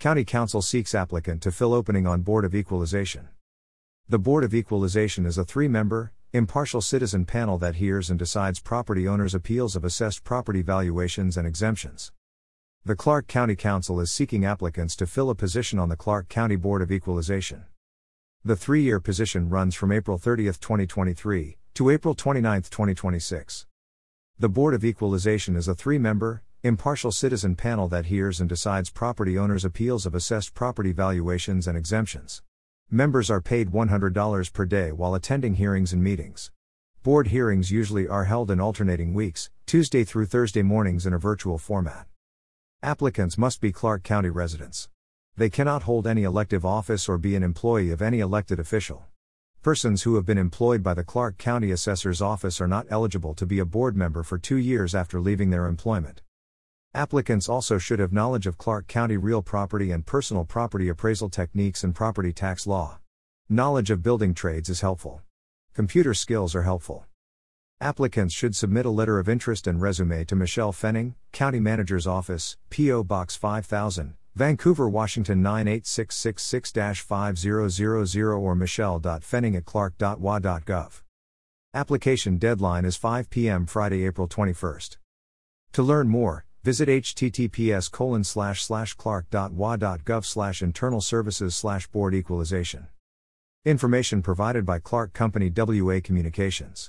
County Council seeks applicant to fill opening on Board of Equalization. The Board of Equalization is a three member, impartial citizen panel that hears and decides property owners' appeals of assessed property valuations and exemptions. The Clark County Council is seeking applicants to fill a position on the Clark County Board of Equalization. The three year position runs from April 30, 2023, to April 29, 2026. The Board of Equalization is a three member, impartial citizen panel that hears and decides property owners' appeals of assessed property valuations and exemptions. Members are paid $100 per day while attending hearings and meetings. Board hearings usually are held in alternating weeks, Tuesday through Thursday mornings in a virtual format. Applicants must be Clark County residents. They cannot hold any elective office or be an employee of any elected official. Persons who have been employed by the Clark County Assessor's Office are not eligible to be a board member for two years after leaving their employment. Applicants also should have knowledge of Clark County real property and personal property appraisal techniques and property tax law. Knowledge of building trades is helpful. Computer skills are helpful. Applicants should submit a letter of interest and resume to Michelle Fenning, County Manager's Office, P.O. Box 5000, Vancouver, Washington 98666 5000 or michelle.fenning at clark.wa.gov. Application deadline is 5 p.m. Friday, April 21st. To learn more, Visit https colon slash slash clark.wa.gov slash internal services slash board equalization. Information provided by Clark County WA Communications.